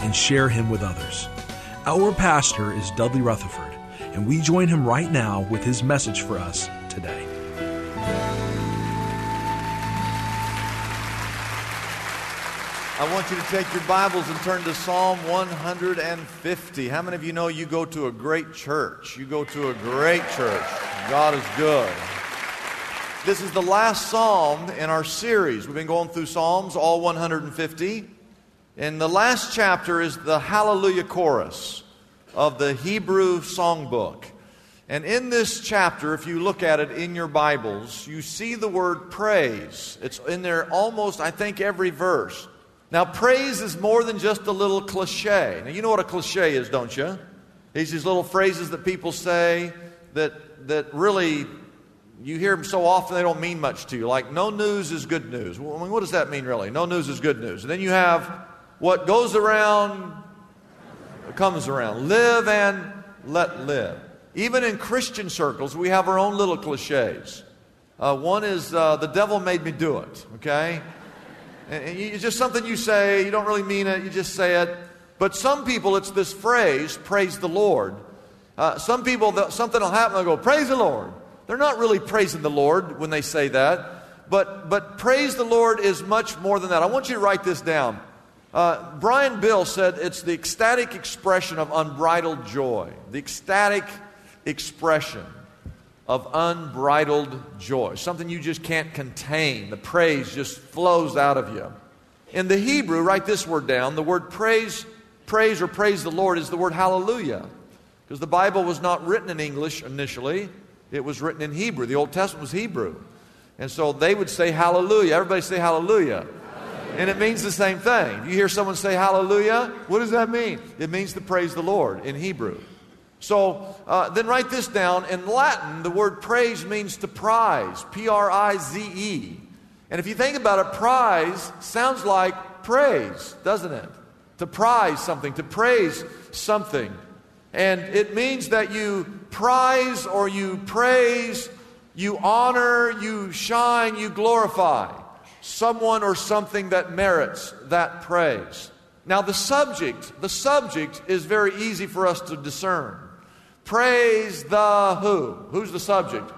and share him with others. Our pastor is Dudley Rutherford, and we join him right now with his message for us today. I want you to take your Bibles and turn to Psalm 150. How many of you know you go to a great church? You go to a great church. God is good. This is the last psalm in our series. We've been going through Psalms, all 150. And the last chapter is the Hallelujah Chorus of the Hebrew songbook. And in this chapter, if you look at it in your Bibles, you see the word praise. It's in there almost, I think, every verse. Now, praise is more than just a little cliche. Now, you know what a cliche is, don't you? These these little phrases that people say that, that really, you hear them so often they don't mean much to you. Like, no news is good news. Well, I mean, what does that mean, really? No news is good news. And then you have what goes around comes around. Live and let live. Even in Christian circles, we have our own little cliches. Uh, one is, uh, the devil made me do it, okay? And it's just something you say, you don't really mean it, you just say it. But some people, it's this phrase, praise the Lord. Uh, some people, something will happen, they'll go, praise the Lord. They're not really praising the Lord when they say that. But, but praise the Lord is much more than that. I want you to write this down. Uh, Brian Bill said it's the ecstatic expression of unbridled joy. The ecstatic expression of unbridled joy. Something you just can't contain. The praise just flows out of you. In the Hebrew, write this word down. The word praise, praise or praise the Lord is the word hallelujah. Because the Bible was not written in English initially, it was written in Hebrew. The Old Testament was Hebrew. And so they would say hallelujah. Everybody say hallelujah. And it means the same thing. You hear someone say hallelujah, what does that mean? It means to praise the Lord in Hebrew. So uh, then write this down. In Latin, the word praise means to prize, P R I Z E. And if you think about it, prize sounds like praise, doesn't it? To prize something, to praise something. And it means that you prize or you praise, you honor, you shine, you glorify someone or something that merits that praise. Now, the subject, the subject is very easy for us to discern. Praise the who? Who's the subject?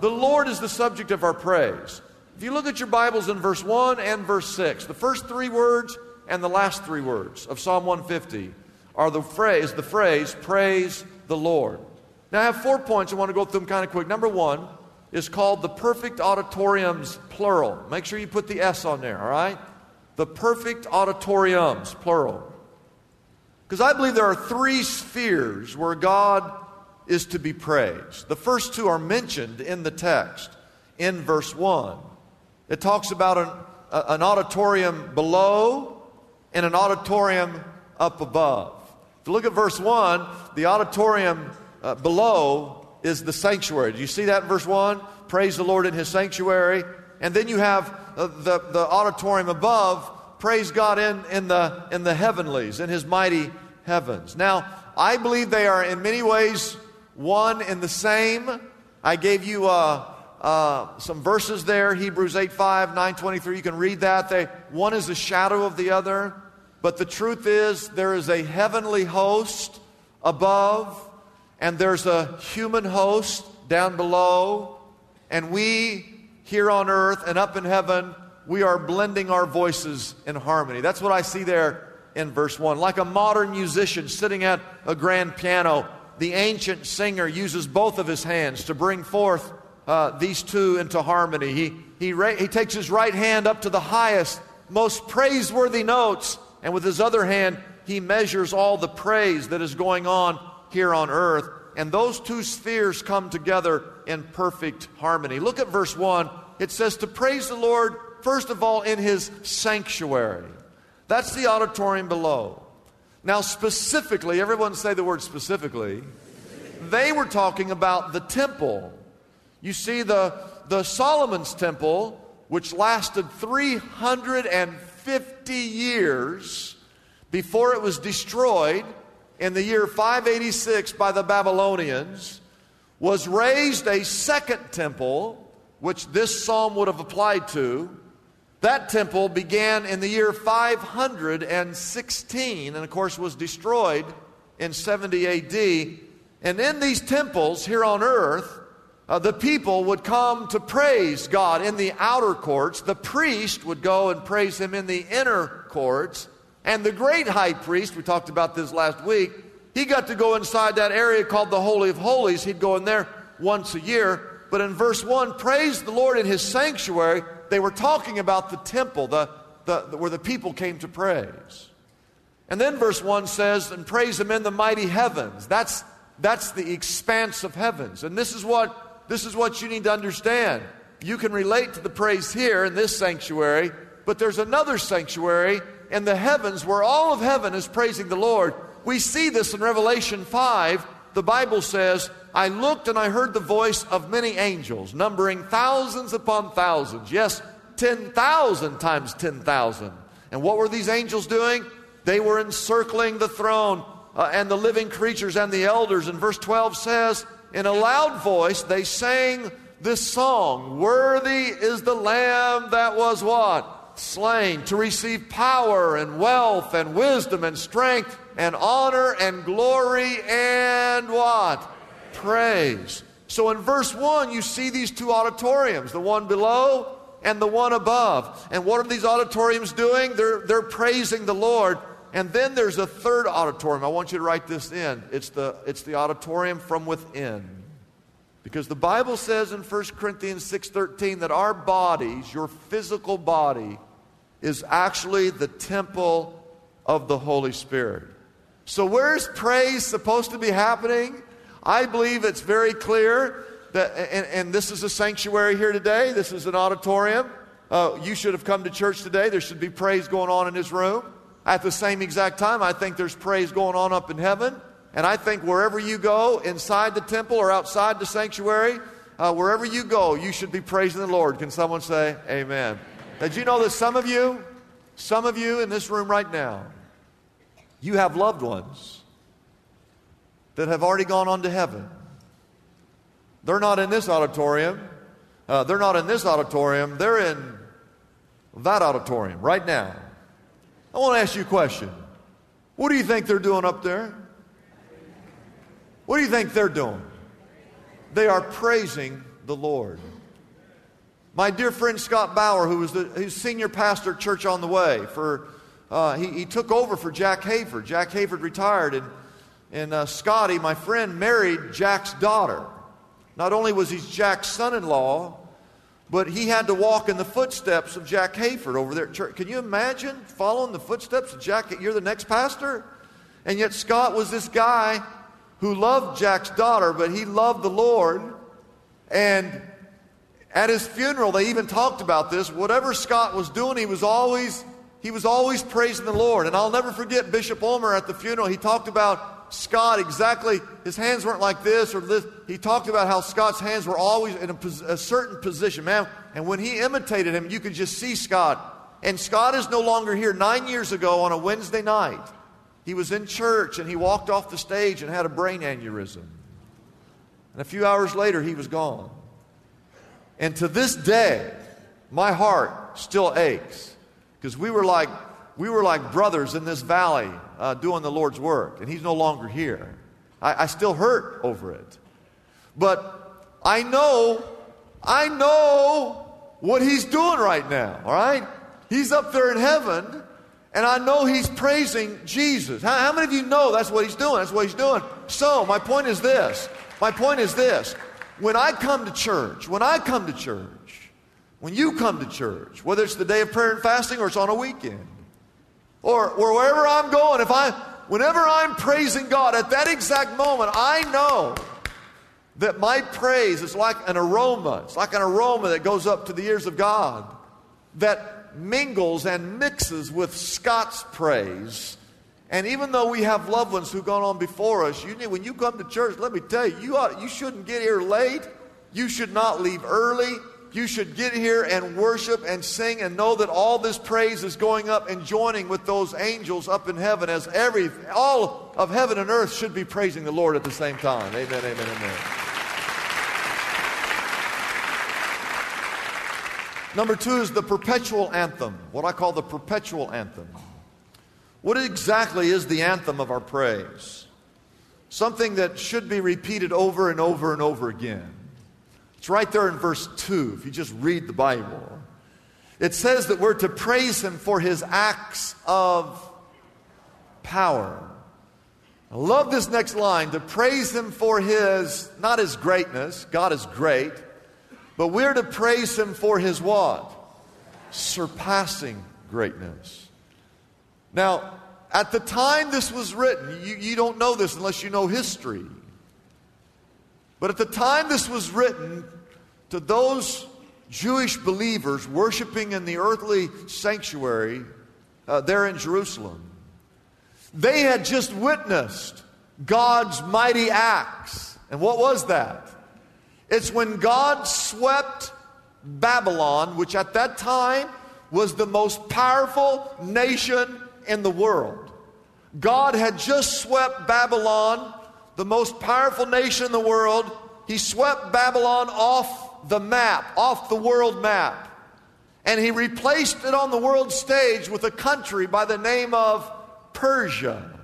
The Lord is the subject of our praise. If you look at your Bibles in verse 1 and verse 6, the first three words and the last three words of Psalm 150 are the phrase, the phrase, praise the Lord. Now, I have four points I want to go through them kind of quick. Number one, is called the perfect auditoriums, plural. Make sure you put the S on there, all right? The perfect auditoriums, plural. Because I believe there are three spheres where God is to be praised. The first two are mentioned in the text in verse 1. It talks about an, an auditorium below and an auditorium up above. If you look at verse 1, the auditorium uh, below is the sanctuary. Do you see that in verse 1? Praise the Lord in his sanctuary. And then you have uh, the, the auditorium above, praise God in, in, the, in the heavenlies, in his mighty heavens. Now, I believe they are in many ways one and the same. I gave you uh, uh, some verses there Hebrews 8 5, 9 23. You can read that. They, one is a shadow of the other. But the truth is, there is a heavenly host above and there's a human host down below, and we here on earth and up in heaven, we are blending our voices in harmony. That's what I see there in verse 1. Like a modern musician sitting at a grand piano, the ancient singer uses both of his hands to bring forth uh, these two into harmony. He, he, ra- he takes his right hand up to the highest, most praiseworthy notes, and with his other hand, he measures all the praise that is going on here on earth. And those two spheres come together in perfect harmony. Look at verse 1. It says to praise the Lord, first of all, in his sanctuary. That's the auditorium below. Now, specifically, everyone say the word specifically. They were talking about the temple. You see, the, the Solomon's temple, which lasted 350 years before it was destroyed in the year 586 by the Babylonians, was raised a second temple, which this psalm would have applied to. That temple began in the year 516 and, of course, was destroyed in 70 AD. And in these temples here on earth, uh, the people would come to praise God in the outer courts. The priest would go and praise Him in the inner courts. And the great high priest, we talked about this last week, he got to go inside that area called the Holy of Holies. He'd go in there once a year. But in verse 1, praise the Lord in his sanctuary. They were talking about the temple, the, the, the, where the people came to praise. And then verse 1 says, and praise him in the mighty heavens. That's, that's the expanse of heavens. And this is, what, this is what you need to understand. You can relate to the praise here in this sanctuary, but there's another sanctuary in the heavens where all of heaven is praising the Lord. We see this in Revelation 5. The Bible says, I looked and I heard the voice of many angels, numbering thousands upon thousands. Yes, 10,000 times 10,000. And what were these angels doing? They were encircling the throne uh, and the living creatures and the elders. And verse 12 says, In a loud voice, they sang this song Worthy is the Lamb that was what? Slain to receive power and wealth and wisdom and strength and honor and glory and what? Praise. So in verse 1, you see these two auditoriums, the one below and the one above. And what are these auditoriums doing? They're, they're praising the Lord. And then there's a third auditorium. I want you to write this in. It's the, it's the auditorium from within. Because the Bible says in 1 Corinthians 6:13 that our bodies, your physical body, is actually the temple of the Holy Spirit. So where's praise supposed to be happening? I believe it's very clear that, and, and this is a sanctuary here today. This is an auditorium. Uh, you should have come to church today. There should be praise going on in this room. At the same exact time, I think there's praise going on up in heaven. And I think wherever you go, inside the temple or outside the sanctuary, uh, wherever you go, you should be praising the Lord. Can someone say amen? Did you know that some of you, some of you in this room right now, you have loved ones that have already gone on to heaven? They're not in this auditorium. Uh, they're not in this auditorium. They're in that auditorium right now. I want to ask you a question. What do you think they're doing up there? What do you think they're doing? They are praising the Lord. My dear friend Scott Bauer, who was the who's senior pastor at Church on the Way, for uh, he, he, took over for Jack Hayford. Jack Hayford retired, and, and uh, Scotty, my friend, married Jack's daughter. Not only was he Jack's son in law, but he had to walk in the footsteps of Jack Hayford over there at church. Can you imagine following the footsteps of Jack? You're the next pastor? And yet, Scott was this guy who loved Jack's daughter, but he loved the Lord. And at his funeral, they even talked about this. Whatever Scott was doing, he was always he was always praising the Lord. And I'll never forget Bishop Ulmer at the funeral. He talked about Scott exactly. His hands weren't like this or this. He talked about how Scott's hands were always in a, a certain position, man. And when he imitated him, you could just see Scott. And Scott is no longer here. Nine years ago on a Wednesday night, he was in church and he walked off the stage and had a brain aneurysm. And a few hours later, he was gone. And to this day, my heart still aches because we were like we were like brothers in this valley uh, doing the Lord's work, and He's no longer here. I, I still hurt over it. But I know, I know what he's doing right now, all right? He's up there in heaven, and I know he's praising Jesus. How, how many of you know that's what he's doing? That's what he's doing. So, my point is this. My point is this. When I come to church, when I come to church, when you come to church, whether it's the day of prayer and fasting or it's on a weekend, or, or wherever I'm going, if I, whenever I'm praising God at that exact moment, I know that my praise is like an aroma. It's like an aroma that goes up to the ears of God that mingles and mixes with Scott's praise. And even though we have loved ones who've gone on before us, you need, when you come to church, let me tell you, you, ought, you shouldn't get here late. You should not leave early. You should get here and worship and sing and know that all this praise is going up and joining with those angels up in heaven as every, all of heaven and earth should be praising the Lord at the same time. Amen, amen, amen. Number two is the perpetual anthem, what I call the perpetual anthem. What exactly is the anthem of our praise? Something that should be repeated over and over and over again. It's right there in verse 2, if you just read the Bible. It says that we're to praise Him for His acts of power. I love this next line to praise Him for His, not His greatness, God is great, but we're to praise Him for His what? Surpassing greatness. Now, at the time this was written, you, you don't know this unless you know history. But at the time this was written, to those Jewish believers worshiping in the earthly sanctuary uh, there in Jerusalem, they had just witnessed God's mighty acts. And what was that? It's when God swept Babylon, which at that time was the most powerful nation in the world. God had just swept Babylon the most powerful nation in the world, he swept Babylon off the map, off the world map. And he replaced it on the world stage with a country by the name of Persia.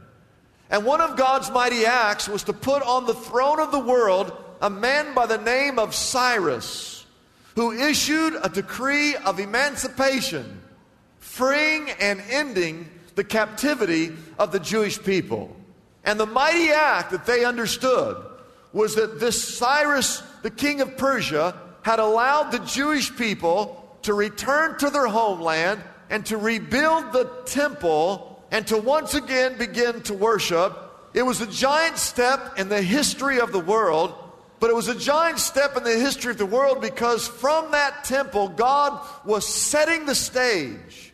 And one of God's mighty acts was to put on the throne of the world a man by the name of Cyrus, who issued a decree of emancipation, freeing and ending the captivity of the Jewish people. And the mighty act that they understood was that this Cyrus, the king of Persia, had allowed the Jewish people to return to their homeland and to rebuild the temple and to once again begin to worship. It was a giant step in the history of the world, but it was a giant step in the history of the world because from that temple, God was setting the stage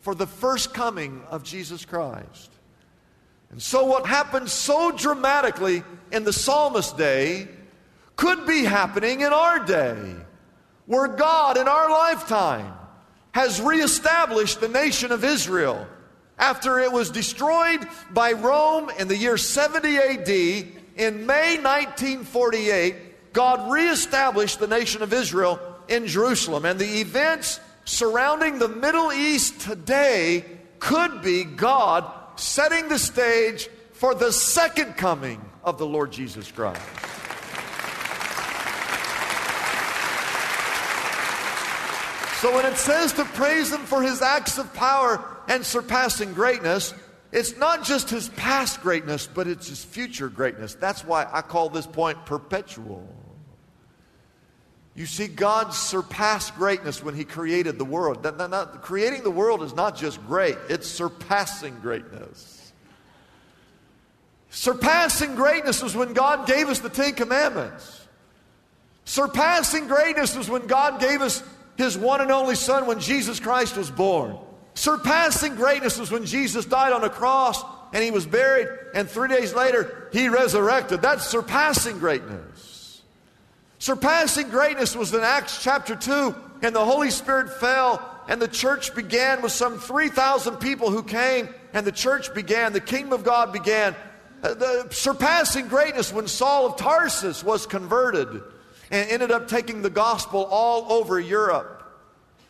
for the first coming of Jesus Christ. And so, what happened so dramatically in the psalmist's day could be happening in our day, where God in our lifetime has reestablished the nation of Israel after it was destroyed by Rome in the year 70 AD. In May 1948, God reestablished the nation of Israel in Jerusalem. And the events surrounding the Middle East today could be God setting the stage for the second coming of the Lord Jesus Christ. So when it says to praise Him for His acts of power and surpassing greatness, it's not just His past greatness, but it's His future greatness. That's why I call this point perpetual. You see, God surpassed greatness when He created the world. That, that, creating the world is not just great, it's surpassing greatness. Surpassing greatness was when God gave us the Ten Commandments. Surpassing greatness was when God gave us His one and only Son when Jesus Christ was born. Surpassing greatness was when Jesus died on a cross and He was buried, and three days later He resurrected. That's surpassing greatness. Surpassing greatness was in Acts chapter 2, and the Holy Spirit fell, and the church began with some 3,000 people who came, and the church began, the kingdom of God began. Uh, the surpassing greatness when Saul of Tarsus was converted and ended up taking the gospel all over Europe.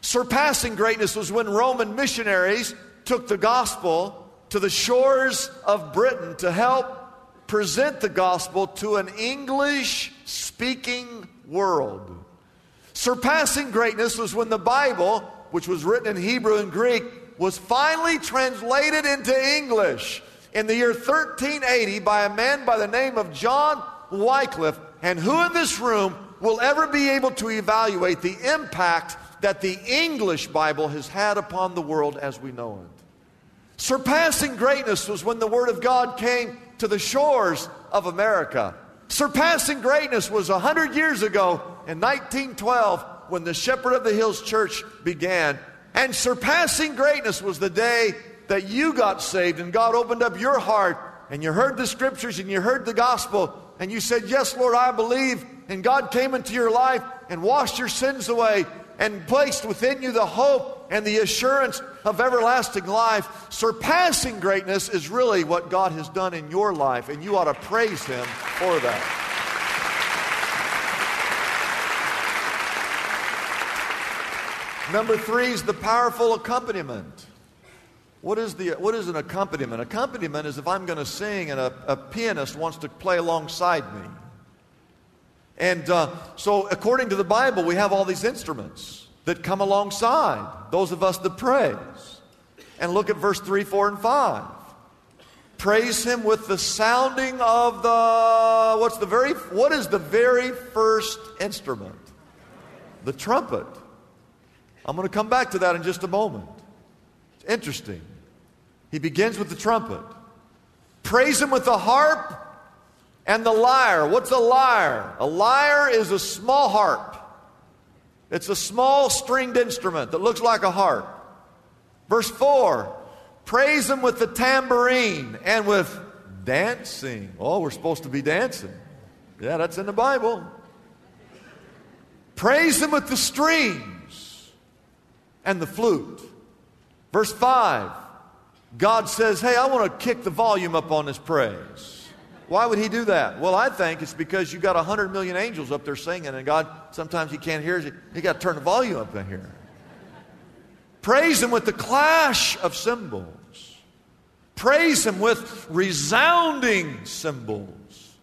Surpassing greatness was when Roman missionaries took the gospel to the shores of Britain to help present the gospel to an English speaking world. Surpassing greatness was when the Bible, which was written in Hebrew and Greek, was finally translated into English in the year 1380 by a man by the name of John Wycliffe. And who in this room will ever be able to evaluate the impact that the English Bible has had upon the world as we know it? Surpassing greatness was when the Word of God came to the shores of America. Surpassing greatness was 100 years ago in 1912 when the Shepherd of the Hills Church began. And surpassing greatness was the day that you got saved and God opened up your heart and you heard the scriptures and you heard the gospel and you said, Yes, Lord, I believe. And God came into your life and washed your sins away and placed within you the hope and the assurance of everlasting life. Surpassing greatness is really what God has done in your life, and you ought to praise Him for that. Number three is the powerful accompaniment. What is, the, what is an accompaniment? Accompaniment is if I'm going to sing and a, a, pianist wants to play alongside me. And uh, so, according to the Bible, we have all these instruments that come alongside those of us that praise. And look at verse 3, 4, and 5. Praise him with the sounding of the what's the very what is the very first instrument? The trumpet. I'm going to come back to that in just a moment. It's interesting. He begins with the trumpet. Praise him with the harp and the lyre. What's a lyre? A lyre is a small harp. It's a small stringed instrument that looks like a harp. Verse 4 Praise him with the tambourine and with dancing. Oh, we're supposed to be dancing. Yeah, that's in the Bible. Praise him with the strings and the flute. Verse 5 God says, Hey, I want to kick the volume up on this praise. Why would he do that? Well, I think it's because you got 100 million angels up there singing, and God, sometimes he can't hear you. He got to turn the volume up in here. Praise him with the clash of cymbals. Praise him with resounding cymbals.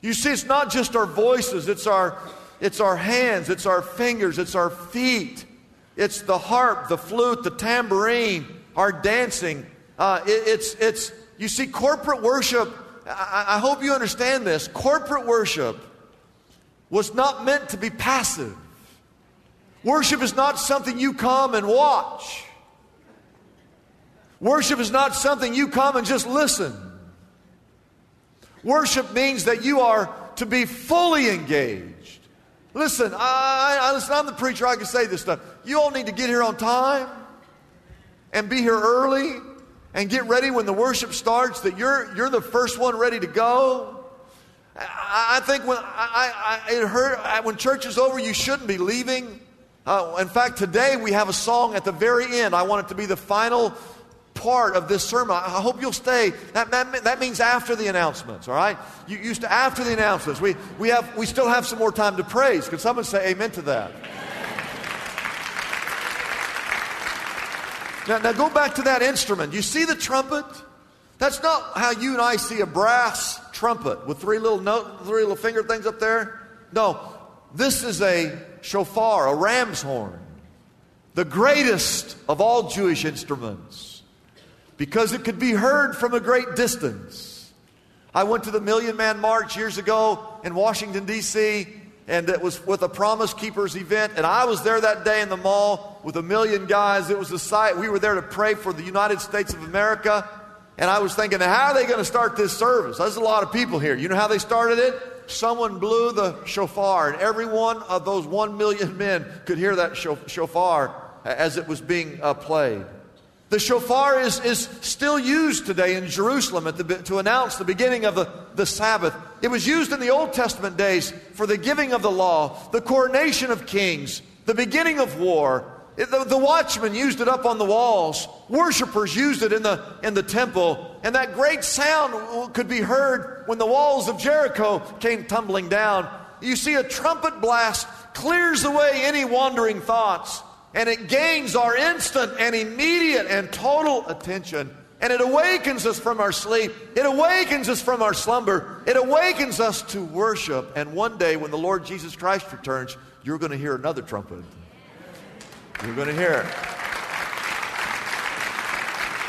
You see, it's not just our voices, it's our, it's our hands, it's our fingers, it's our feet, it's the harp, the flute, the tambourine, our dancing. Uh, it, it's, it's, you see, corporate worship I, I hope you understand this. Corporate worship was not meant to be passive. Worship is not something you come and watch. Worship is not something you come and just listen. Worship means that you are to be fully engaged. Listen, I, I, listen, I'm the preacher, I can say this stuff. You all need to get here on time and be here early and get ready when the worship starts that you're, you're the first one ready to go. I, I think when, I, I, it hurt, when church is over, you shouldn't be leaving. Uh, in fact, today we have a song at the very end. I want it to be the final part of this sermon. I hope you'll stay. That, that, that means after the announcements, all right? You used to after the announcements. We, we, have, we still have some more time to praise. Can someone say amen to that? Now, now go back to that instrument. You see the trumpet? That's not how you and I see a brass trumpet with three little note, three little finger things up there. No, this is a shofar, a ram's horn, the greatest of all Jewish instruments, because it could be heard from a great distance. I went to the Million Man March years ago in Washington, D.C and it was with a Promise Keepers event. And I was there that day in the mall with a million guys. It was a sight. We were there to pray for the United States of America. And I was thinking, how are they going to start this service? There's a lot of people here. You know how they started it? Someone blew the shofar, and every one of those one million men could hear that shofar as it was being uh, played. The shofar is, is still used today in Jerusalem the, to announce the beginning of the, the Sabbath. It was used in the Old Testament days for the giving of the law, the coronation of kings, the beginning of war. It, the, the watchmen used it up on the walls. Worshippers used it in the, in the temple. And that great sound could be heard when the walls of Jericho came tumbling down. You see, a trumpet blast clears away any wandering thoughts and it gains our instant and immediate and total attention. And it awakens us from our sleep. It awakens us from our slumber. It awakens us to worship. And one day, when the Lord Jesus Christ returns, you're going to hear another trumpet. You're going to hear it.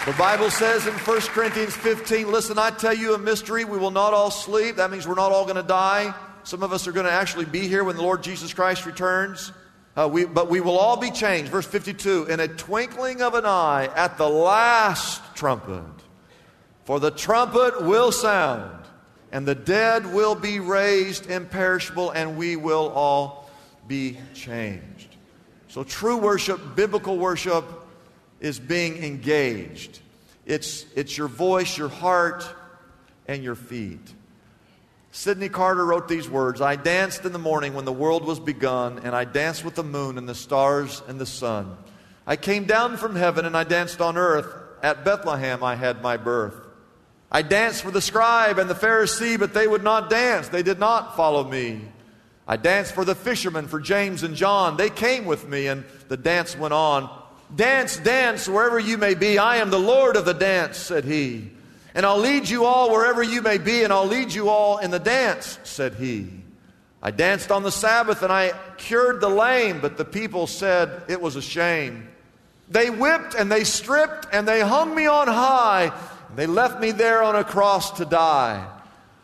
The Bible says in 1 Corinthians 15, listen, I tell you a mystery. We will not all sleep. That means we're not all going to die. Some of us are going to actually be here when the Lord Jesus Christ returns. Uh, we, but we will all be changed. Verse 52 In a twinkling of an eye at the last trumpet. For the trumpet will sound, and the dead will be raised imperishable, and we will all be changed. So, true worship, biblical worship, is being engaged. It's, it's your voice, your heart, and your feet. Sydney Carter wrote these words I danced in the morning when the world was begun, and I danced with the moon and the stars and the sun. I came down from heaven and I danced on earth. At Bethlehem I had my birth. I danced for the scribe and the Pharisee, but they would not dance. They did not follow me. I danced for the fishermen, for James and John. They came with me, and the dance went on. Dance, dance, wherever you may be. I am the Lord of the dance, said he. And I'll lead you all wherever you may be, and I'll lead you all in the dance, said he. I danced on the Sabbath and I cured the lame, but the people said it was a shame. They whipped and they stripped and they hung me on high. And they left me there on a cross to die.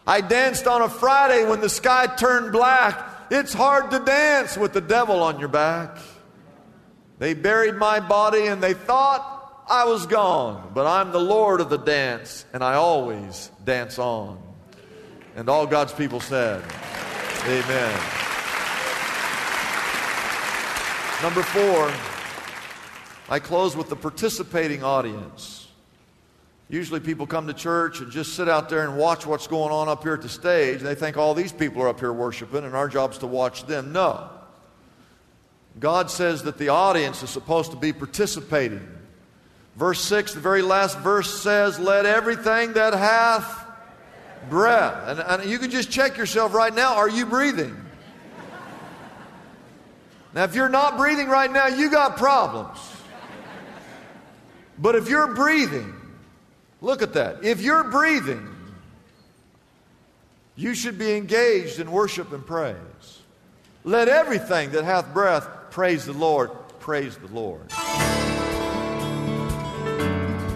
I danced on a Friday when the sky turned black. It's hard to dance with the devil on your back. They buried my body and they thought I was gone, but I'm the Lord of the dance, and I always dance on. And all God's people said, Amen. Number four, I close with the participating audience. Usually people come to church and just sit out there and watch what's going on up here at the stage. And they think all these people are up here worshiping, and our job's to watch them. No. God says that the audience is supposed to be participating. Verse 6, the very last verse says, Let everything that hath breath. And, and you can just check yourself right now are you breathing? Now, if you're not breathing right now, you got problems. But if you're breathing, look at that. If you're breathing, you should be engaged in worship and praise. Let everything that hath breath praise the Lord. Praise the Lord.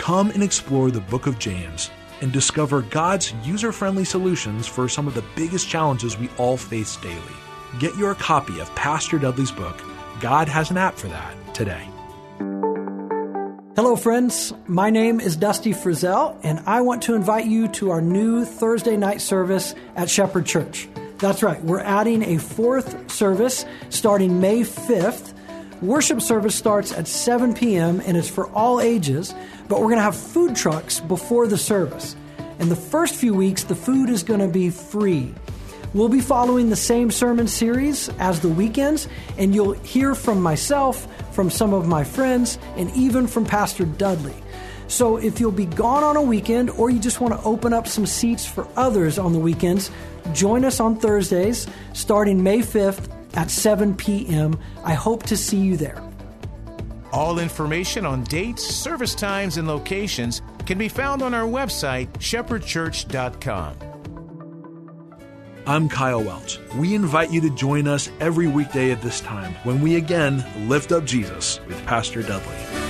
Come and explore the book of James and discover God's user friendly solutions for some of the biggest challenges we all face daily. Get your copy of Pastor Dudley's book, God Has an App for That, today. Hello, friends. My name is Dusty Frizzell, and I want to invite you to our new Thursday night service at Shepherd Church. That's right. We're adding a fourth service starting May 5th. Worship service starts at 7 p.m. and it's for all ages, but we're going to have food trucks before the service. In the first few weeks, the food is going to be free. We'll be following the same sermon series as the weekends, and you'll hear from myself, from some of my friends, and even from Pastor Dudley. So if you'll be gone on a weekend or you just want to open up some seats for others on the weekends, join us on Thursdays starting May 5th at 7 p.m. I hope to see you there. All information on dates, service times, and locations can be found on our website, shepherdchurch.com. I'm Kyle Welch. We invite you to join us every weekday at this time when we again lift up Jesus with Pastor Dudley.